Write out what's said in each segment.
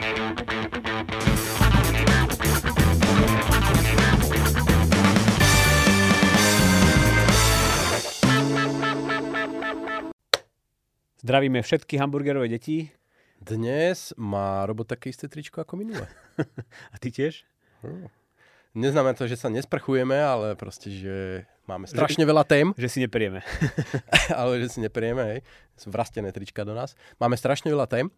Zdravíme všetky hamburgerové deti. Dnes má robot také isté tričko ako minule. A ty tiež? Neznamená to, že sa nesprchujeme, ale proste, že máme strašne veľa tém. Že si neperieme. ale že si neperieme, hej. Sú vrastené trička do nás. Máme strašne veľa tém.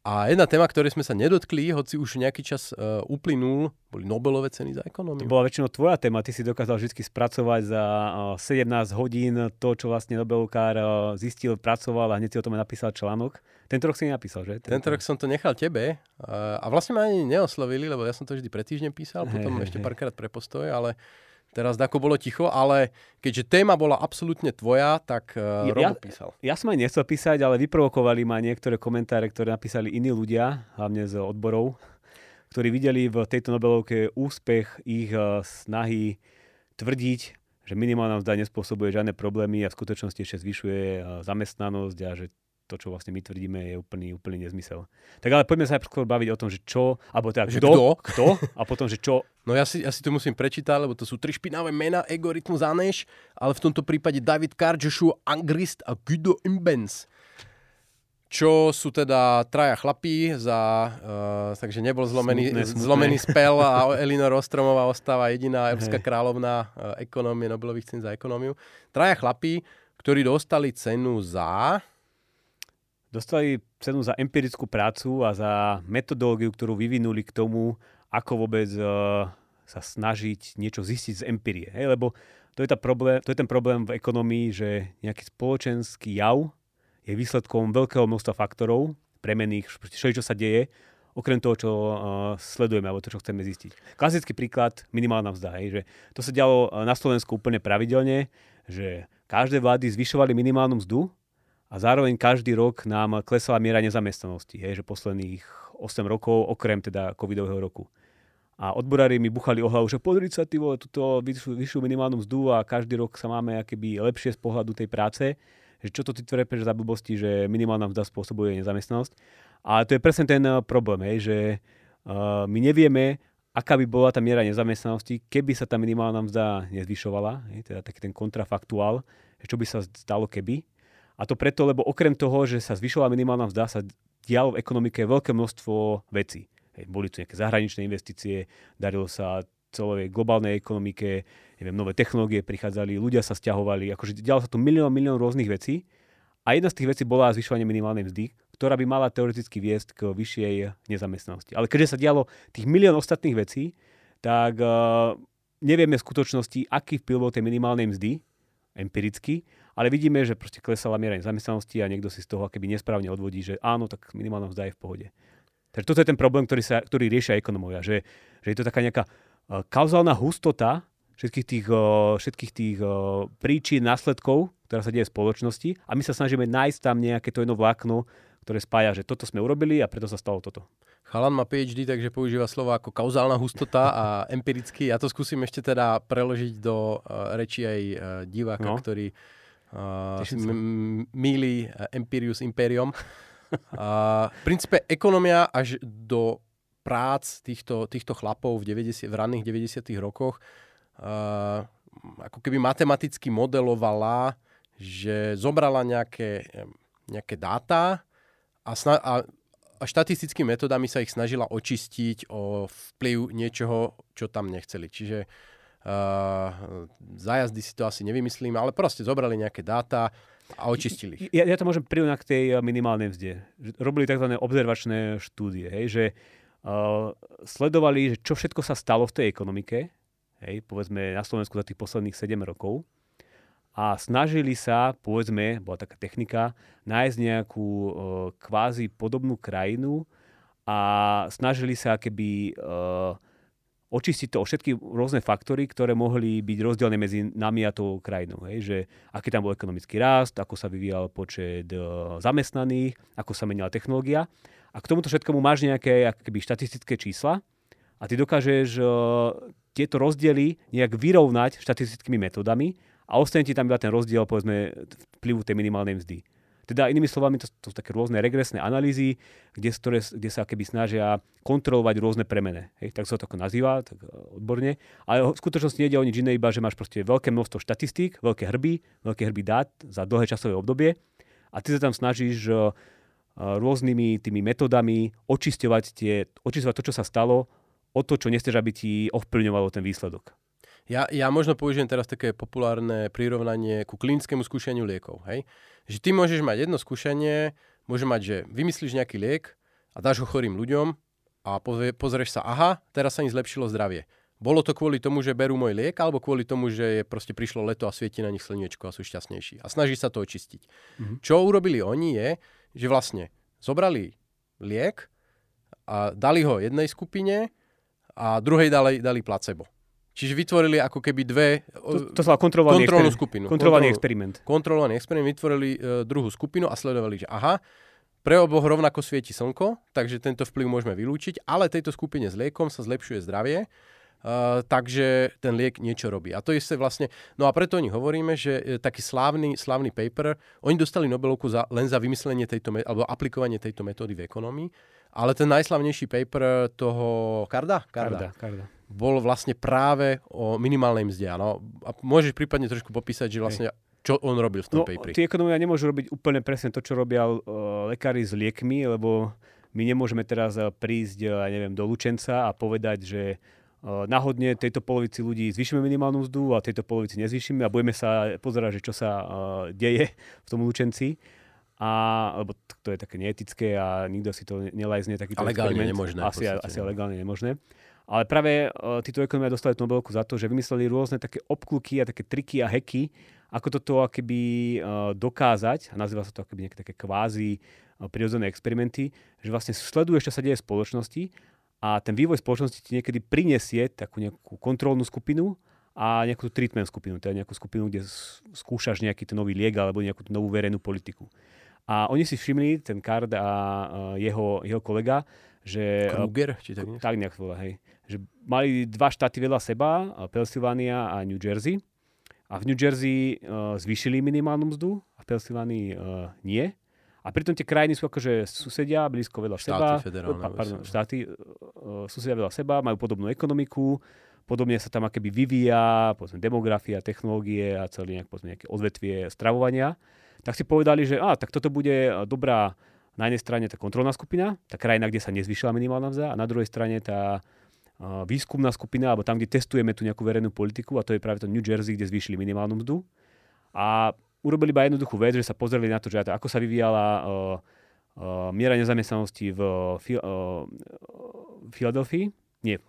A jedna téma, ktorej sme sa nedotkli, hoci už nejaký čas uh, uplynul, boli Nobelové ceny za ekonómiu. To bola väčšinou tvoja téma. Ty si dokázal vždy spracovať za uh, 17 hodín to, čo vlastne Nobelkár uh, zistil, pracoval a hneď si o tom napísal článok. Tento rok si nenapísal, že? Tento, Tento rok som to nechal tebe uh, a vlastne ma ani neoslovili, lebo ja som to vždy pre týždeň písal, potom hey, ešte párkrát pre postoj, ale Teraz Dako bolo ticho, ale keďže téma bola absolútne tvoja, tak uh, ja, Robo písal. Ja som aj nechcel písať, ale vyprovokovali ma niektoré komentáre, ktoré napísali iní ľudia, hlavne z odborov, ktorí videli v tejto Nobelovke úspech ich uh, snahy tvrdiť, že minimálna mzda nespôsobuje žiadne problémy a v skutočnosti ešte zvyšuje uh, zamestnanosť a že to, čo vlastne my tvrdíme, je úplný, úplný nezmysel. Tak ale poďme sa najprv baviť o tom, že čo, alebo teda kto, kto, kto, a potom, že čo. No ja si, ja si to musím prečítať, lebo to sú tri špinavé mena, Egoritmus Aneš, ale v tomto prípade David Carr, Joshua Angrist a Guido Imbens čo sú teda traja chlapí, za, uh, takže nebol zlomený, smutné, smutné. zlomený spel a Elinor Ostromová ostáva jediná európska kráľovná uh, ekonómie, Nobelových cen za ekonómiu. Traja chlapí, ktorí dostali cenu za dostali cenu za empirickú prácu a za metodológiu, ktorú vyvinuli k tomu, ako vôbec uh, sa snažiť niečo zistiť z empirie. Hej? Lebo to je, tá problém, to je ten problém v ekonomii, že nejaký spoločenský jav je výsledkom veľkého množstva faktorov, premených, čo sa deje, okrem toho, čo uh, sledujeme, alebo to, čo chceme zistiť. Klasický príklad, minimálna mzda. Hej, že to sa dialo na Slovensku úplne pravidelne, že každé vlády zvyšovali minimálnu mzdu, a zároveň každý rok nám klesala miera nezamestnanosti, hej, že posledných 8 rokov, okrem teda covidového roku. A odborári mi buchali o hlavu, že podriť sa ty vole, túto vyššiu, vyššiu minimálnu mzdu a každý rok sa máme akéby lepšie z pohľadu tej práce, že čo to ty trepeš za blbosti, že minimálna mzda spôsobuje nezamestnanosť. A to je presne ten eh, problém, hej, že uh, my nevieme, aká by bola tá miera nezamestnanosti, keby sa tá minimálna mzda nezvyšovala, hej, teda taký ten kontrafaktuál, čo by sa stalo keby. A to preto, lebo okrem toho, že sa zvyšovala minimálna mzda, sa dialo v ekonomike veľké množstvo vecí. Hej, boli tu nejaké zahraničné investície, darilo sa celej globálnej ekonomike, neviem, nové technológie prichádzali, ľudia sa stiahovali, akože dialo sa tu milión, milión rôznych vecí. A jedna z tých vecí bola zvyšovanie minimálnej mzdy, ktorá by mala teoreticky viesť k vyššej nezamestnanosti. Ale keďže sa dialo tých milión ostatných vecí, tak uh, nevieme v skutočnosti, aký vplyv bol tej minimálnej mzdy empiricky ale vidíme, že proste klesala miera nezamestnanosti a niekto si z toho akéby nesprávne odvodí, že áno, tak minimálna mzda je v pohode. Takže toto je ten problém, ktorý, sa, ktorý riešia ekonomovia, že, že je to taká nejaká uh, kauzálna hustota všetkých tých, uh, všetkých tých uh, príčin, následkov, ktorá sa deje v spoločnosti a my sa snažíme nájsť tam nejaké to jedno vlákno, ktoré spája, že toto sme urobili a preto sa stalo toto. Chalan má PhD, takže používa slova ako kauzálna hustota a empiricky. Ja to skúsim ešte teda preložiť do uh, reči aj uh, diváka, no. ktorý uh, m- míli uh, Empirius Imperium. uh, v princípe ekonomia až do prác týchto, týchto chlapov v, 90, v ranných 90. rokoch uh, ako keby matematicky modelovala, že zobrala nejaké, nejaké dáta a, sna- a, a štatistickými metodami sa ich snažila očistiť o vplyv niečoho, čo tam nechceli. Čiže Uh, za jazdy si to asi nevymyslíme, ale proste zobrali nejaké dáta a očistili ich. Ja, ja to môžem prirúnať k tej eh, minimálnej mzde. Robili tzv. observačné štúdie, hej, že uh, sledovali, že čo všetko sa stalo v tej ekonomike, hej, povedzme na Slovensku za tých posledných 7 rokov a snažili sa, povedzme, bola taká technika, nájsť nejakú uh, kvázi podobnú krajinu a snažili sa keby uh, očistiť to o všetky rôzne faktory, ktoré mohli byť rozdielne medzi nami a tou krajinou. Hej? Že aký tam bol ekonomický rast, ako sa vyvíjal počet uh, zamestnaných, ako sa menila technológia. A k tomuto všetkému máš nejaké akoby, štatistické čísla a ty dokážeš uh, tieto rozdiely nejak vyrovnať štatistickými metodami a ostane ti tam iba ten rozdiel povedzme vplyvu tej minimálnej mzdy. Teda inými slovami, to, to sú také rôzne regresné analýzy, kde, ktoré, kde sa keby snažia kontrolovať rôzne premene. Hej, tak sa to ako nazýva, tak e, odborne. Ale v skutočnosti nejde o nič iné, iba že máš proste veľké množstvo štatistík, veľké hrby, veľké hrby dát za dlhé časové obdobie a ty sa tam snažíš e, rôznymi tými metodami očisťovať, tie, očisťovať to, čo sa stalo, o to, čo nechceš, aby ti ovplyvňovalo ten výsledok. Ja, ja možno použijem teraz také populárne prirovnanie ku klinickému skúšaniu liekov. Hej? Že ty môžeš mať jedno skúšanie, môže mať, že vymyslíš nejaký liek a dáš ho chorým ľuďom a pozrieš sa, aha, teraz sa im zlepšilo zdravie. Bolo to kvôli tomu, že berú môj liek, alebo kvôli tomu, že je proste prišlo leto a svieti na nich slniečko a sú šťastnejší. A snaží sa to očistiť. Mm-hmm. Čo urobili oni je, že vlastne zobrali liek a dali ho jednej skupine a druhej dali, dali placebo. Čiže vytvorili ako keby dve... To, to sa kontrolovaný kontrolnú exper- skupinu. Kontrolovaný Kontrol, experiment. Kontrolovaný experiment. Vytvorili uh, druhú skupinu a sledovali, že aha, pre oboch rovnako svieti slnko, takže tento vplyv môžeme vylúčiť, ale tejto skupine s liekom sa zlepšuje zdravie, uh, takže ten liek niečo robí. A to je vlastne... No a preto oni hovoríme, že uh, taký slávny, slávny paper, oni dostali Nobelovku za, len za vymyslenie tejto, alebo aplikovanie tejto metódy v ekonomii, ale ten najslavnejší paper toho Karda? Karda, Karda. Karda bol vlastne práve o minimálnej mzde. Áno. A môžeš prípadne trošku popísať, že vlastne čo on robil v tom no, paperi. Tí ekonomia nemôžu robiť úplne presne to, čo robia uh, lekári s liekmi, lebo my nemôžeme teraz uh, prísť, uh, neviem, do Lučenca a povedať, že uh, náhodne tejto polovici ľudí zvýšime minimálnu mzdu a tejto polovici nezvýšime a budeme sa pozerať, že čo sa uh, deje v tom Lučenci. A, lebo to je také neetické a nikto si to nelajzne takýto a legálne experiment. nemožné. Asi, asi legálne nemožné. Ale práve uh, títo ekonomia dostali Nobelovku za to, že vymysleli rôzne také obkluky a také triky a heky, ako toto akoby uh, dokázať, a nazýva sa to akoby nejaké také kvázi uh, prirodzené experimenty, že vlastne sleduješ, čo sa deje v spoločnosti a ten vývoj spoločnosti ti niekedy prinesie takú nejakú kontrolnú skupinu a nejakú treatment skupinu, teda nejakú skupinu, kde skúšaš nejaký ten nový liek alebo nejakú novú verejnú politiku. A oni si všimli, ten Card a jeho, jeho kolega, že... Kruger? Či tak, tak nejak volá, hej že mali dva štáty vedľa seba, Pennsylvania a New Jersey. A v New Jersey uh, zvýšili minimálnu mzdu a v Pennsylvanii uh, nie. A pritom tie krajiny sú akože susedia, blízko vedľa štáty seba. Pa, pardon, štáty, uh, susedia vedľa seba, majú podobnú ekonomiku, podobne sa tam akéby vyvíja, povedzme, demografia, technológie a celý nejak, povedzme, nejaké odvetvie stravovania. Tak si povedali, že á, tak toto bude dobrá na jednej strane tá kontrolná skupina, tá krajina, kde sa nezvyšila minimálna mzda a na druhej strane tá výskumná skupina, alebo tam, kde testujeme tú nejakú verejnú politiku, a to je práve to New Jersey, kde zvýšili minimálnu mzdu. A urobili iba jednoduchú vec, že sa pozreli na to, že ako sa vyvíjala uh, uh, miera nezamestnanosti v uh, Filadelfii, nie,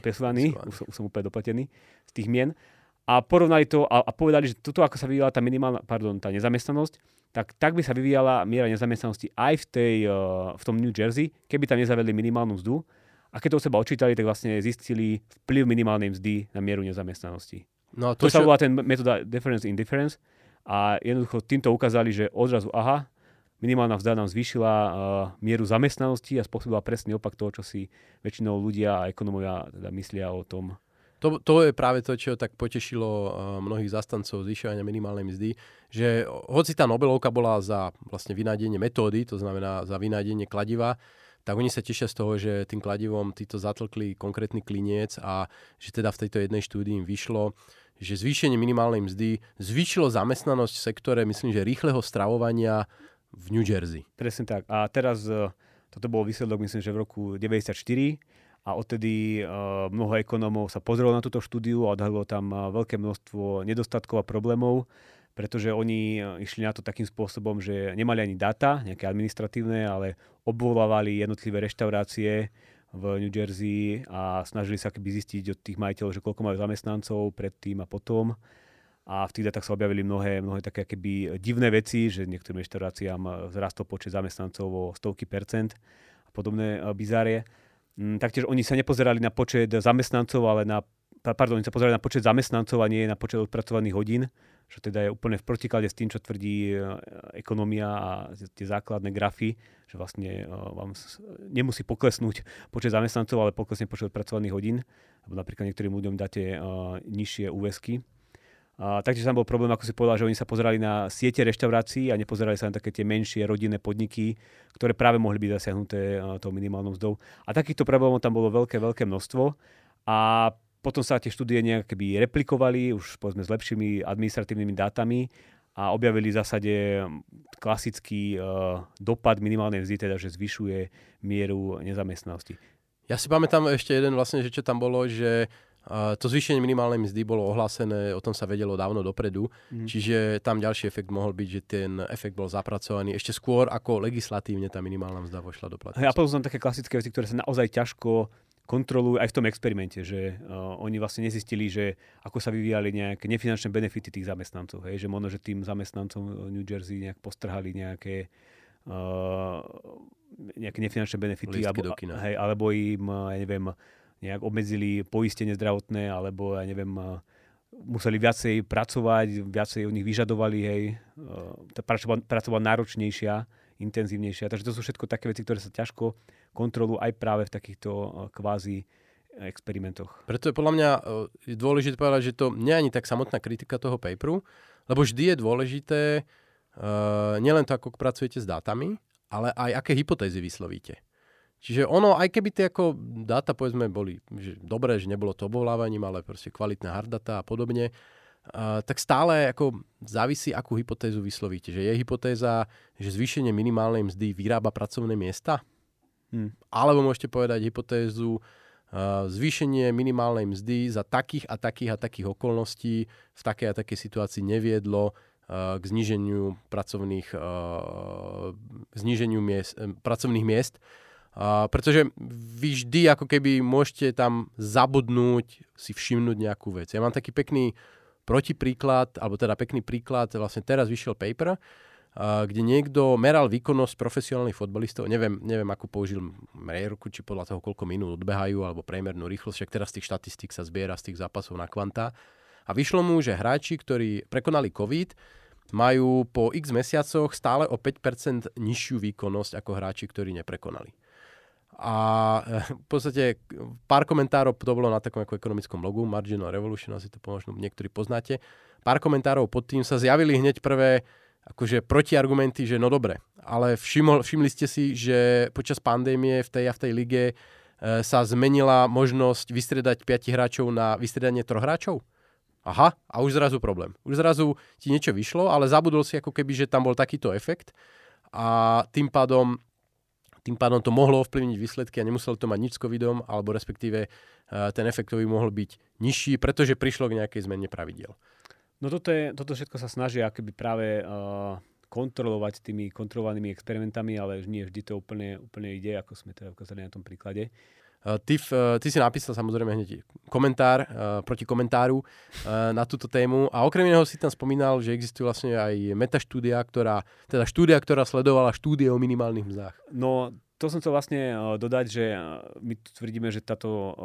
Pensylvánii, už, už som úplne dopletený z tých mien. A porovnali to a, a povedali, že toto, ako sa vyvíjala tá minimálna, pardon, tá nezamestnanosť, tak, tak by sa vyvíjala miera nezamestnanosti aj v, tej, uh, v tom New Jersey, keby tam nezavedli minimálnu mzdu a keď to od seba odčítali, tak vlastne zistili vplyv minimálnej mzdy na mieru nezamestnanosti. No to, to čo... sa volá ten metóda difference in difference a jednoducho týmto ukázali, že odrazu, aha, minimálna mzda nám zvýšila uh, mieru zamestnanosti a spôsobila presný opak toho, čo si väčšinou ľudia a ekonomovia teda myslia o tom. To, to je práve to, čo tak potešilo uh, mnohých zastancov zvyšovania minimálnej mzdy, že hoci tá Nobelovka bola za vlastne vynájdenie metódy, to znamená za vynájdenie kladiva, tak oni sa tešia z toho, že tým kladivom títo zatlkli konkrétny kliniec a že teda v tejto jednej štúdii im vyšlo, že zvýšenie minimálnej mzdy zvýšilo zamestnanosť v sektore, myslím, že rýchleho stravovania v New Jersey. Presne tak. A teraz e, toto bol výsledok, myslím, že v roku 94 a odtedy uh, mnoho ekonómov sa pozrelo na túto štúdiu a odhalilo tam uh, veľké množstvo nedostatkov a problémov pretože oni e, išli na to takým spôsobom, že nemali ani data, nejaké administratívne, ale obvolávali jednotlivé reštaurácie v New Jersey a snažili sa keby zistiť od tých majiteľov, že koľko majú zamestnancov predtým a potom. A v tých datách sa objavili mnohé, mnohé také keby divné veci, že niektorým reštauráciám vzrastol počet zamestnancov o stovky percent a podobné bizárie. Mm, taktiež oni sa nepozerali na počet zamestnancov, ale na, pardon, oni sa pozerali na počet zamestnancov a nie na počet odpracovaných hodín čo teda je úplne v protiklade s tým, čo tvrdí e, ekonomia a tie základné grafy, že vlastne e, vám nemusí poklesnúť počet zamestnancov, ale poklesne počet pracovných hodín, alebo napríklad niektorým ľuďom dáte e, nižšie úväzky. A taktiež tam bol problém, ako si povedal, že oni sa pozerali na siete reštaurácií a nepozerali sa na také tie menšie rodinné podniky, ktoré práve mohli byť zasiahnuté tou minimálnou mzdou. A takýchto problémov tam bolo veľké, veľké množstvo. A potom sa tie štúdie nejak replikovali už povedzme s lepšími administratívnymi dátami a objavili v zásade klasický uh, dopad minimálnej mzdy, teda že zvyšuje mieru nezamestnanosti. Ja si pamätám ešte jeden vlastne, že čo tam bolo, že to zvýšenie minimálnej mzdy bolo ohlásené, o tom sa vedelo dávno dopredu, mm. čiže tam ďalší efekt mohol byť, že ten efekt bol zapracovaný ešte skôr, ako legislatívne tá minimálna mzda vošla do platnosti. Ja potom také klasické veci, ktoré sa naozaj ťažko kontrolujú aj v tom experimente, že uh, oni vlastne nezistili, že ako sa vyvíjali nejaké nefinančné benefity tých zamestnancov. Hej? Že možno, že tým zamestnancom New Jersey nejak postrhali nejaké uh, nejaké nefinančné benefity, alebo, hej, alebo im, ja neviem, nejak obmedzili poistenie zdravotné, alebo ja neviem, museli viacej pracovať, viacej od nich vyžadovali, hej, tá práca bola, náročnejšia, intenzívnejšia. Takže to sú všetko také veci, ktoré sa ťažko kontrolujú aj práve v takýchto kvázi experimentoch. Preto je podľa mňa je dôležité povedať, že to nie je ani tak samotná kritika toho paperu, lebo vždy je dôležité uh, nielen to, ako pracujete s dátami, ale aj aké hypotézy vyslovíte. Čiže ono, aj keby tie ako dáta povedzme boli že dobré, že nebolo to obvolávaním, ale proste kvalitné hard data a podobne, uh, tak stále ako závisí, akú hypotézu vyslovíte. Že je hypotéza, že zvýšenie minimálnej mzdy vyrába pracovné miesta? Hmm. Alebo môžete povedať hypotézu, uh, zvýšenie minimálnej mzdy za takých a takých a takých okolností v takej a takej situácii neviedlo uh, k zníženiu pracovných, zníženiu miest, pracovných miest Pretože vy vždy ako keby môžete tam zabudnúť, si všimnúť nejakú vec. Ja mám taký pekný protipríklad, alebo teda pekný príklad, vlastne teraz vyšiel paper, kde niekto meral výkonnosť profesionálnych fotbalistov, neviem, neviem ako použil merierku, či podľa toho, koľko minút odbehajú, alebo priemernú rýchlosť, však teraz tých štatistík sa zbiera z tých zápasov na kvanta. A vyšlo mu, že hráči, ktorí prekonali COVID, majú po x mesiacoch stále o 5% nižšiu výkonnosť ako hráči, ktorí neprekonali. A eh, v podstate pár komentárov, to bolo na takom ako ekonomickom logu, Marginal Revolution, asi to možno niektorí poznáte. Pár komentárov pod tým sa zjavili hneď prvé akože protiargumenty, že no dobre, ale všimol, všimli ste si, že počas pandémie v tej a v tej lige e, sa zmenila možnosť vystriedať 5 hráčov na vystriedanie troch hráčov? Aha, a už zrazu problém. Už zrazu ti niečo vyšlo, ale zabudol si ako keby, že tam bol takýto efekt a tým pádom tým pádom to mohlo ovplyvniť výsledky a nemuselo to mať nič s covidom, alebo respektíve uh, ten efektový mohol byť nižší, pretože prišlo k nejakej zmene pravidel. No toto, je, toto všetko sa snaží akoby práve uh, kontrolovať tými kontrolovanými experimentami, ale nie vždy to úplne, úplne ide, ako sme to ukázali na tom príklade. Uh, ty, uh, ty si napísal samozrejme hneď komentár uh, proti komentáru na túto tému a okrem iného si tam spomínal, že existuje vlastne aj metaštúdia, ktorá, teda štúdia, ktorá sledovala štúdie o minimálnych mzdách. No, to som chcel vlastne dodať, že my tvrdíme, že táto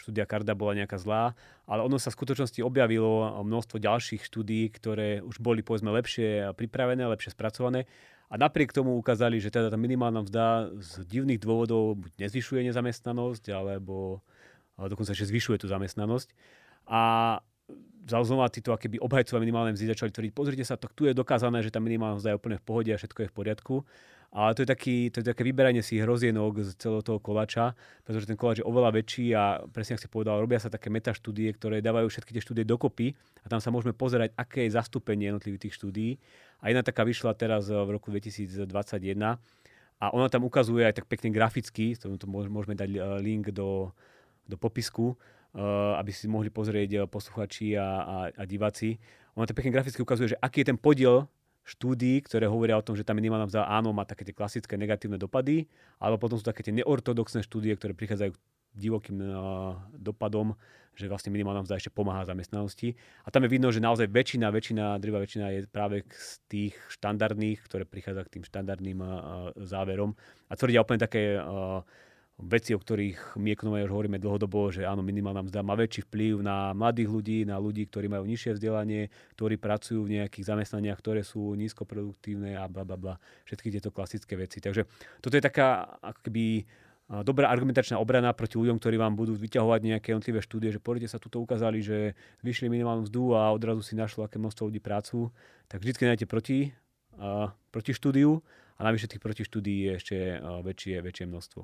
štúdia Karda bola nejaká zlá, ale ono sa v skutočnosti objavilo množstvo ďalších štúdí, ktoré už boli povedzme lepšie pripravené, lepšie spracované a napriek tomu ukázali, že teda tá minimálna mzda z divných dôvodov buď nezvyšuje nezamestnanosť, alebo dokonca, že zvyšuje tú zamestnanosť. A znova títo akéby obhajcovia minimálnej mzdy začali tvrdiť, pozrite sa, tak tu je dokázané, že tá minimálna mzda je úplne v pohode a všetko je v poriadku. Ale to je, taký, to je také vyberanie si hrozienok z celého toho kolača, pretože ten kolač je oveľa väčší a presne ako si povedal, robia sa také metaštúdie, ktoré dávajú všetky tie štúdie dokopy a tam sa môžeme pozerať, aké je zastúpenie jednotlivých tých štúdií. A jedna taká vyšla teraz v roku 2021 a ona tam ukazuje aj tak pekne graficky, to môžeme dať eh, link do, do popisku, uh, aby si mohli pozrieť eh, posluchači a, a, a diváci. Ona to pekne graficky ukazuje, že aký je ten podiel štúdií, ktoré hovoria o tom, že tá minimálna mzda áno má také tie klasické negatívne dopady, alebo potom sú také tie neortodoxné štúdie, ktoré prichádzajú k divokým uh, dopadom, že vlastne minimálna mzda ešte pomáha zamestnanosti. A tam je vidno, že naozaj väčšina, väčšina, drvá väčšina je práve z tých štandardných, ktoré prichádza k tým štandardným uh, záverom. A tvrdia úplne také uh, veci, o ktorých my ekonomia už hovoríme dlhodobo, že áno, minimálna mzda má väčší vplyv na mladých ľudí, na ľudí, ktorí majú nižšie vzdelanie, ktorí pracujú v nejakých zamestnaniach, ktoré sú nízkoproduktívne a bla bla bla. Všetky tieto klasické veci. Takže toto je taká akoby dobrá argumentačná obrana proti ľuďom, ktorí vám budú vyťahovať nejaké jednotlivé štúdie, že pozrite sa, tuto ukázali, že vyšli minimálnu mzdu a odrazu si našlo, aké množstvo ľudí prácu, tak vždy nájdete proti, uh, proti štúdiu a navyše tých proti štúdií je ešte uh, väčšie, väčšie množstvo.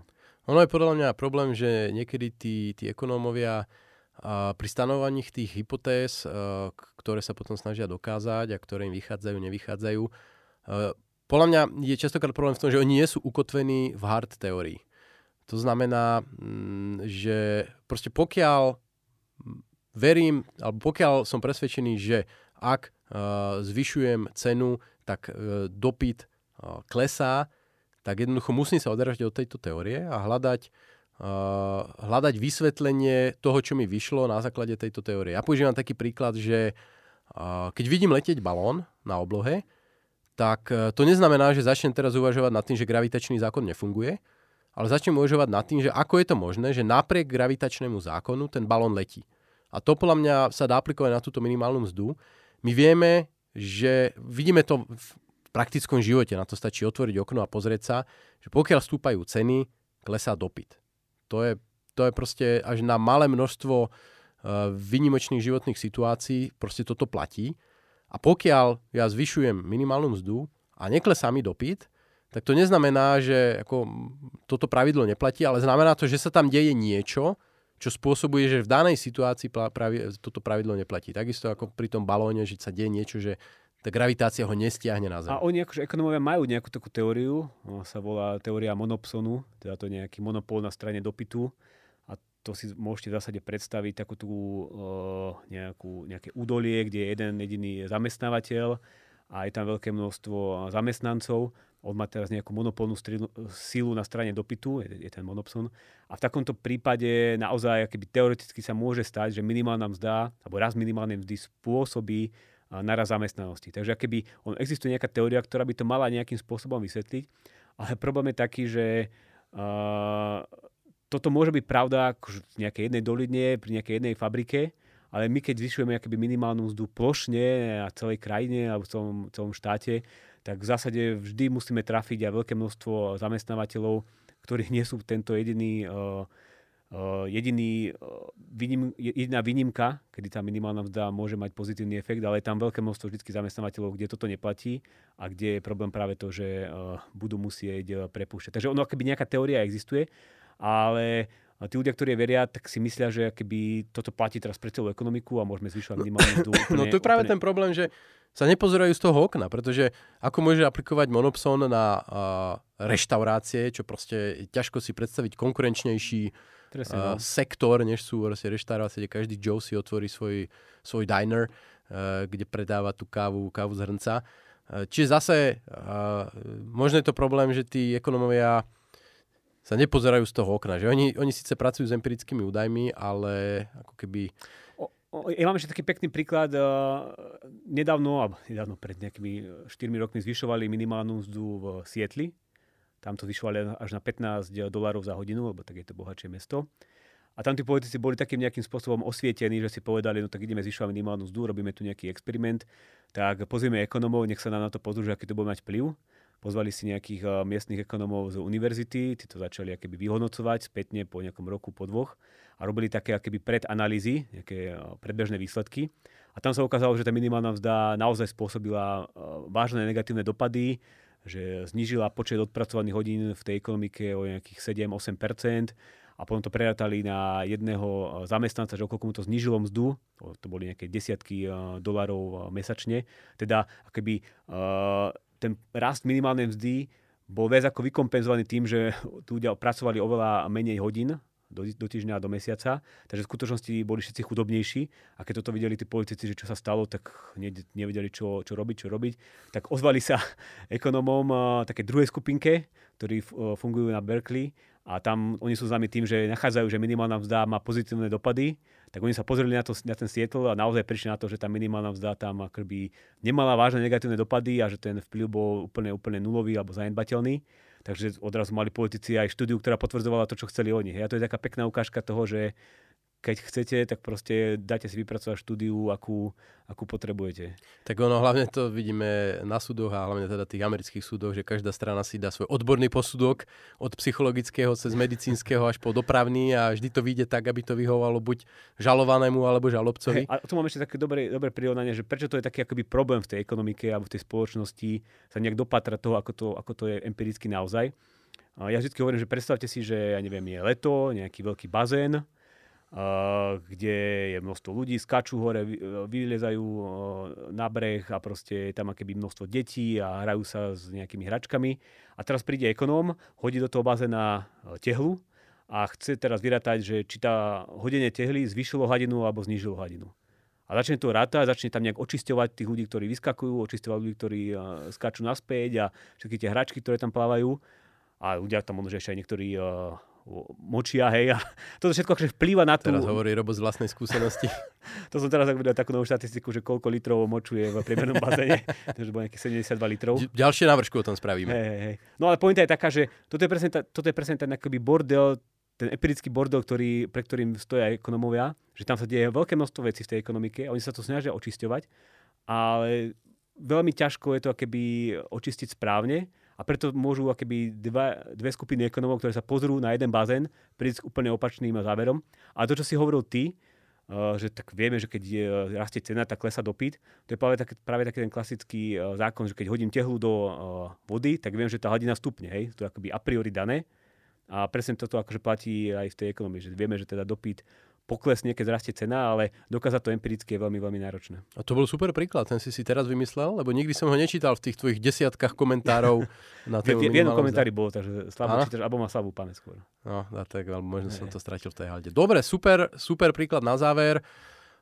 Ono je podľa mňa problém, že niekedy tí, tí ekonómovia uh, pri stanovaní tých hypotéz, uh, ktoré sa potom snažia dokázať a ktoré im vychádzajú, nevychádzajú, uh, podľa mňa je častokrát problém v tom, že oni nie sú ukotvení v hard teórii. To znamená, mm, že proste pokiaľ verím, alebo pokiaľ som presvedčený, že ak zvyšujem cenu, tak dopyt klesá, tak jednoducho musím sa odrážať od tejto teórie a hľadať, hľadať vysvetlenie toho, čo mi vyšlo na základe tejto teórie. Ja používam taký príklad, že keď vidím letieť balón na oblohe, tak uh, to neznamená, že začnem teraz uvažovať nad tým, že gravitačný zákon nefunguje, ale začnem uvažovať nad tým, že ako je to možné, že napriek gravitačnému zákonu ten balón letí. A to podľa mňa sa dá aplikovať na túto minimálnu mzdu. My vieme, že vidíme to praktickom živote, na to stačí otvoriť okno a pozrieť sa, že pokiaľ stúpajú ceny, klesá dopyt. To je, to je proste až na malé množstvo uh, výnimočných životných situácií proste toto platí. A pokiaľ ja zvyšujem minimálnu mzdu a neklesá mi dopyt, tak to neznamená, že ako toto pravidlo neplatí, ale znamená to, že sa tam deje niečo, čo spôsobuje, že v danej situácii pravi, toto pravidlo neplatí. Takisto ako pri tom balóne, že sa deje niečo, že tá gravitácia ho nestiahne na Zem. A oni akože ekonómovia majú nejakú takú teóriu, sa volá teória monopsonu, teda to je nejaký monopol na strane dopytu a to si môžete v zásade predstaviť takú tú uh, nejakú, nejaké údolie, kde je jeden jediný zamestnávateľ a je tam veľké množstvo zamestnancov on má teraz nejakú monopolnú sílu na strane dopytu, je, je ten monopson. A v takomto prípade naozaj keby teoreticky sa môže stať, že minimálna mzda, alebo raz minimálnej mzdy spôsobí naraz zamestnanosti. Takže keby on existuje nejaká teória, ktorá by to mala nejakým spôsobom vysvetliť, ale problém je taký, že uh, toto môže byť pravda akože v nejakej jednej doline, pri nejakej jednej fabrike, ale my keď zvyšujeme minimálnu mzdu plošne a celej krajine alebo v celom, celom štáte, tak v zásade vždy musíme trafiť aj veľké množstvo zamestnávateľov, ktorí nie sú tento jediný, uh, jediný výnim, jediná výnimka, kedy tá minimálna mzda môže mať pozitívny efekt, ale je tam veľké množstvo vždy zamestnávateľov, kde toto neplatí a kde je problém práve to, že budú musieť prepúšťať. Takže ono, keby nejaká teória existuje, ale a tí ľudia, ktorí veria, tak si myslia, že keby toto platí teraz pre celú ekonomiku a môžeme zvyšovať minimálnu mzdu. no to je práve úplne... ten problém, že sa nepozerajú z toho okna, pretože ako môže aplikovať monopson na uh, reštaurácie, čo proste ťažko si predstaviť konkurenčnejší uh, sektor, než sú proste reštaurácie, kde každý Joe si otvorí svoj, svoj diner, uh, kde predáva tú kávu, kávu z hrnca. Uh, čiže zase uh, možno je to problém, že tí ekonomovia sa nepozerajú z toho okna. Že oni, oni síce pracujú s empirickými údajmi, ale ako keby... O, o, ja mám ešte taký pekný príklad. Nedávno, nedávno pred nejakými 4 rokmi zvyšovali minimálnu mzdu v Sietli. Tam to zvyšovali až na 15 dolárov za hodinu, lebo tak je to bohatšie mesto. A tam tí politici boli takým nejakým spôsobom osvietení, že si povedali, no tak ideme zvyšovať minimálnu mzdu, robíme tu nejaký experiment, tak pozrieme ekonomov, nech sa nám na to pozrú, že aký to bude mať vplyv. Pozvali si nejakých uh, miestnych ekonomov z univerzity, tí to začali akéby vyhodnocovať spätne po nejakom roku, po dvoch a robili také akéby predanalýzy, nejaké uh, predbežné výsledky. A tam sa ukázalo, že tá minimálna mzda naozaj spôsobila uh, vážne negatívne dopady, že znížila počet odpracovaných hodín v tej ekonomike o nejakých 7-8% a potom to prerátali na jedného zamestnanca, že okolko mu to znížilo mzdu, to boli nejaké desiatky dolarov mesačne. Teda akoby ten rast minimálnej mzdy bol viac ako vykompenzovaný tým, že tu ľudia pracovali oveľa menej hodín do, do týždňa a do mesiaca, takže v skutočnosti boli všetci chudobnejší a keď toto videli tí politici, že čo sa stalo, tak ne, nevedeli, čo, čo robiť, čo robiť, tak ozvali sa ekonomom také druhej skupinke, ktorí fungujú na Berkeley a tam oni sú známi tým, že nachádzajú, že minimálna mzda má pozitívne dopady. Tak oni sa pozreli na, to, na ten Seattle a naozaj prišli na to, že tá minimálna mzda tam akoby nemala vážne negatívne dopady a že ten vplyv bol úplne, úplne nulový alebo zanedbateľný. Takže odrazu mali politici aj štúdiu, ktorá potvrdzovala to, čo chceli oni. A to je taká pekná ukážka toho, že keď chcete, tak proste dáte si vypracovať štúdiu, akú, akú potrebujete. Tak ono hlavne to vidíme na súdoch a hlavne teda tých amerických súdoch, že každá strana si dá svoj odborný posudok od psychologického cez medicínskeho až po dopravný a vždy to vyjde tak, aby to vyhovalo buď žalovanému alebo žalobcovi. Hey, a tu mám ešte také dobré, dobré prirovnanie, že prečo to je taký akoby problém v tej ekonomike alebo v tej spoločnosti sa nejak dopatrať toho, ako to, ako to je empiricky naozaj. Ja vždy hovorím, že predstavte si, že ja neviem, je leto, nejaký veľký bazén, kde je množstvo ľudí, skačú hore, vyliezajú na breh a proste je tam akéby množstvo detí a hrajú sa s nejakými hračkami. A teraz príde ekonóm, hodí do toho bazéna tehlu a chce teraz vyrátať, že či tá hodenie tehly zvyšilo hladinu alebo znížilo hladinu. A začne to rátať, začne tam nejak očisťovať tých ľudí, ktorí vyskakujú, očisťovať ľudí, ktorí skáču naspäť a všetky tie hračky, ktoré tam plávajú a ľudia tam možno, ešte aj niektorí močia, hej. A toto všetko akože vplýva na tú... Teraz hovorí Robo z vlastnej skúsenosti. to som teraz videl takú novú štatistiku, že koľko litrov močuje v priemernom bazéne. Takže bolo nejakých 72 litrov. Ďalšie návršku o tom spravíme. Hej, hej. No ale pointa je taká, že toto je presne, ta, toto je presne ten akoby bordel, ten empirický bordel, ktorý, pre ktorým stoja ekonomovia, že tam sa deje veľké množstvo vecí v tej ekonomike oni sa to snažia očisťovať, ale veľmi ťažko je to keby očistiť správne a preto môžu akéby dva, dve skupiny ekonomov, ktoré sa pozrú na jeden bazén, prísť úplne opačným záverom. A to, čo si hovoril ty, Uh, že tak vieme, že keď je, uh, rastie cena, tak klesa dopyt. To je práve, tak, práve taký ten klasický uh, zákon, že keď hodím tehlu do vody, tak viem, že tá hladina stupne. Hej? To je akoby a priori dané. A presne toto akože platí aj v tej ekonomii, že vieme, že teda dopyt poklesne, keď rastie cena, ale dokázať to empiricky je veľmi, veľmi náročné. A to bol super príklad, ten si si teraz vymyslel, lebo nikdy som ho nečítal v tých tvojich desiatkách komentárov na tému V jednom komentári bolo, takže slabo čítaš, alebo má slabú pamäť skôr. No, tak, ale možno som to stratil v tej halde. Dobre, super, super príklad na záver.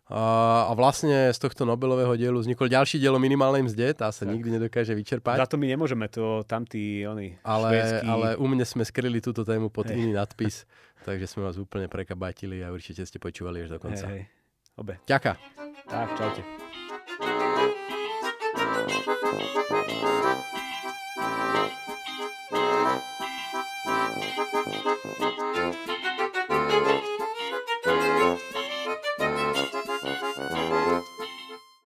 A, vlastne z tohto Nobelového dielu vznikol ďalší dielo minimálnej mzde, tá sa tak. nikdy nedokáže vyčerpať. Za to my nemôžeme, to tam tí, oni, ale, švédsky... ale u mne sme skryli túto tému pod hey. iný nadpis, takže sme vás úplne prekabatili a určite ste počúvali až do konca. Hey, hey. Obe. Ďaká. Tak, čaute. Thank you.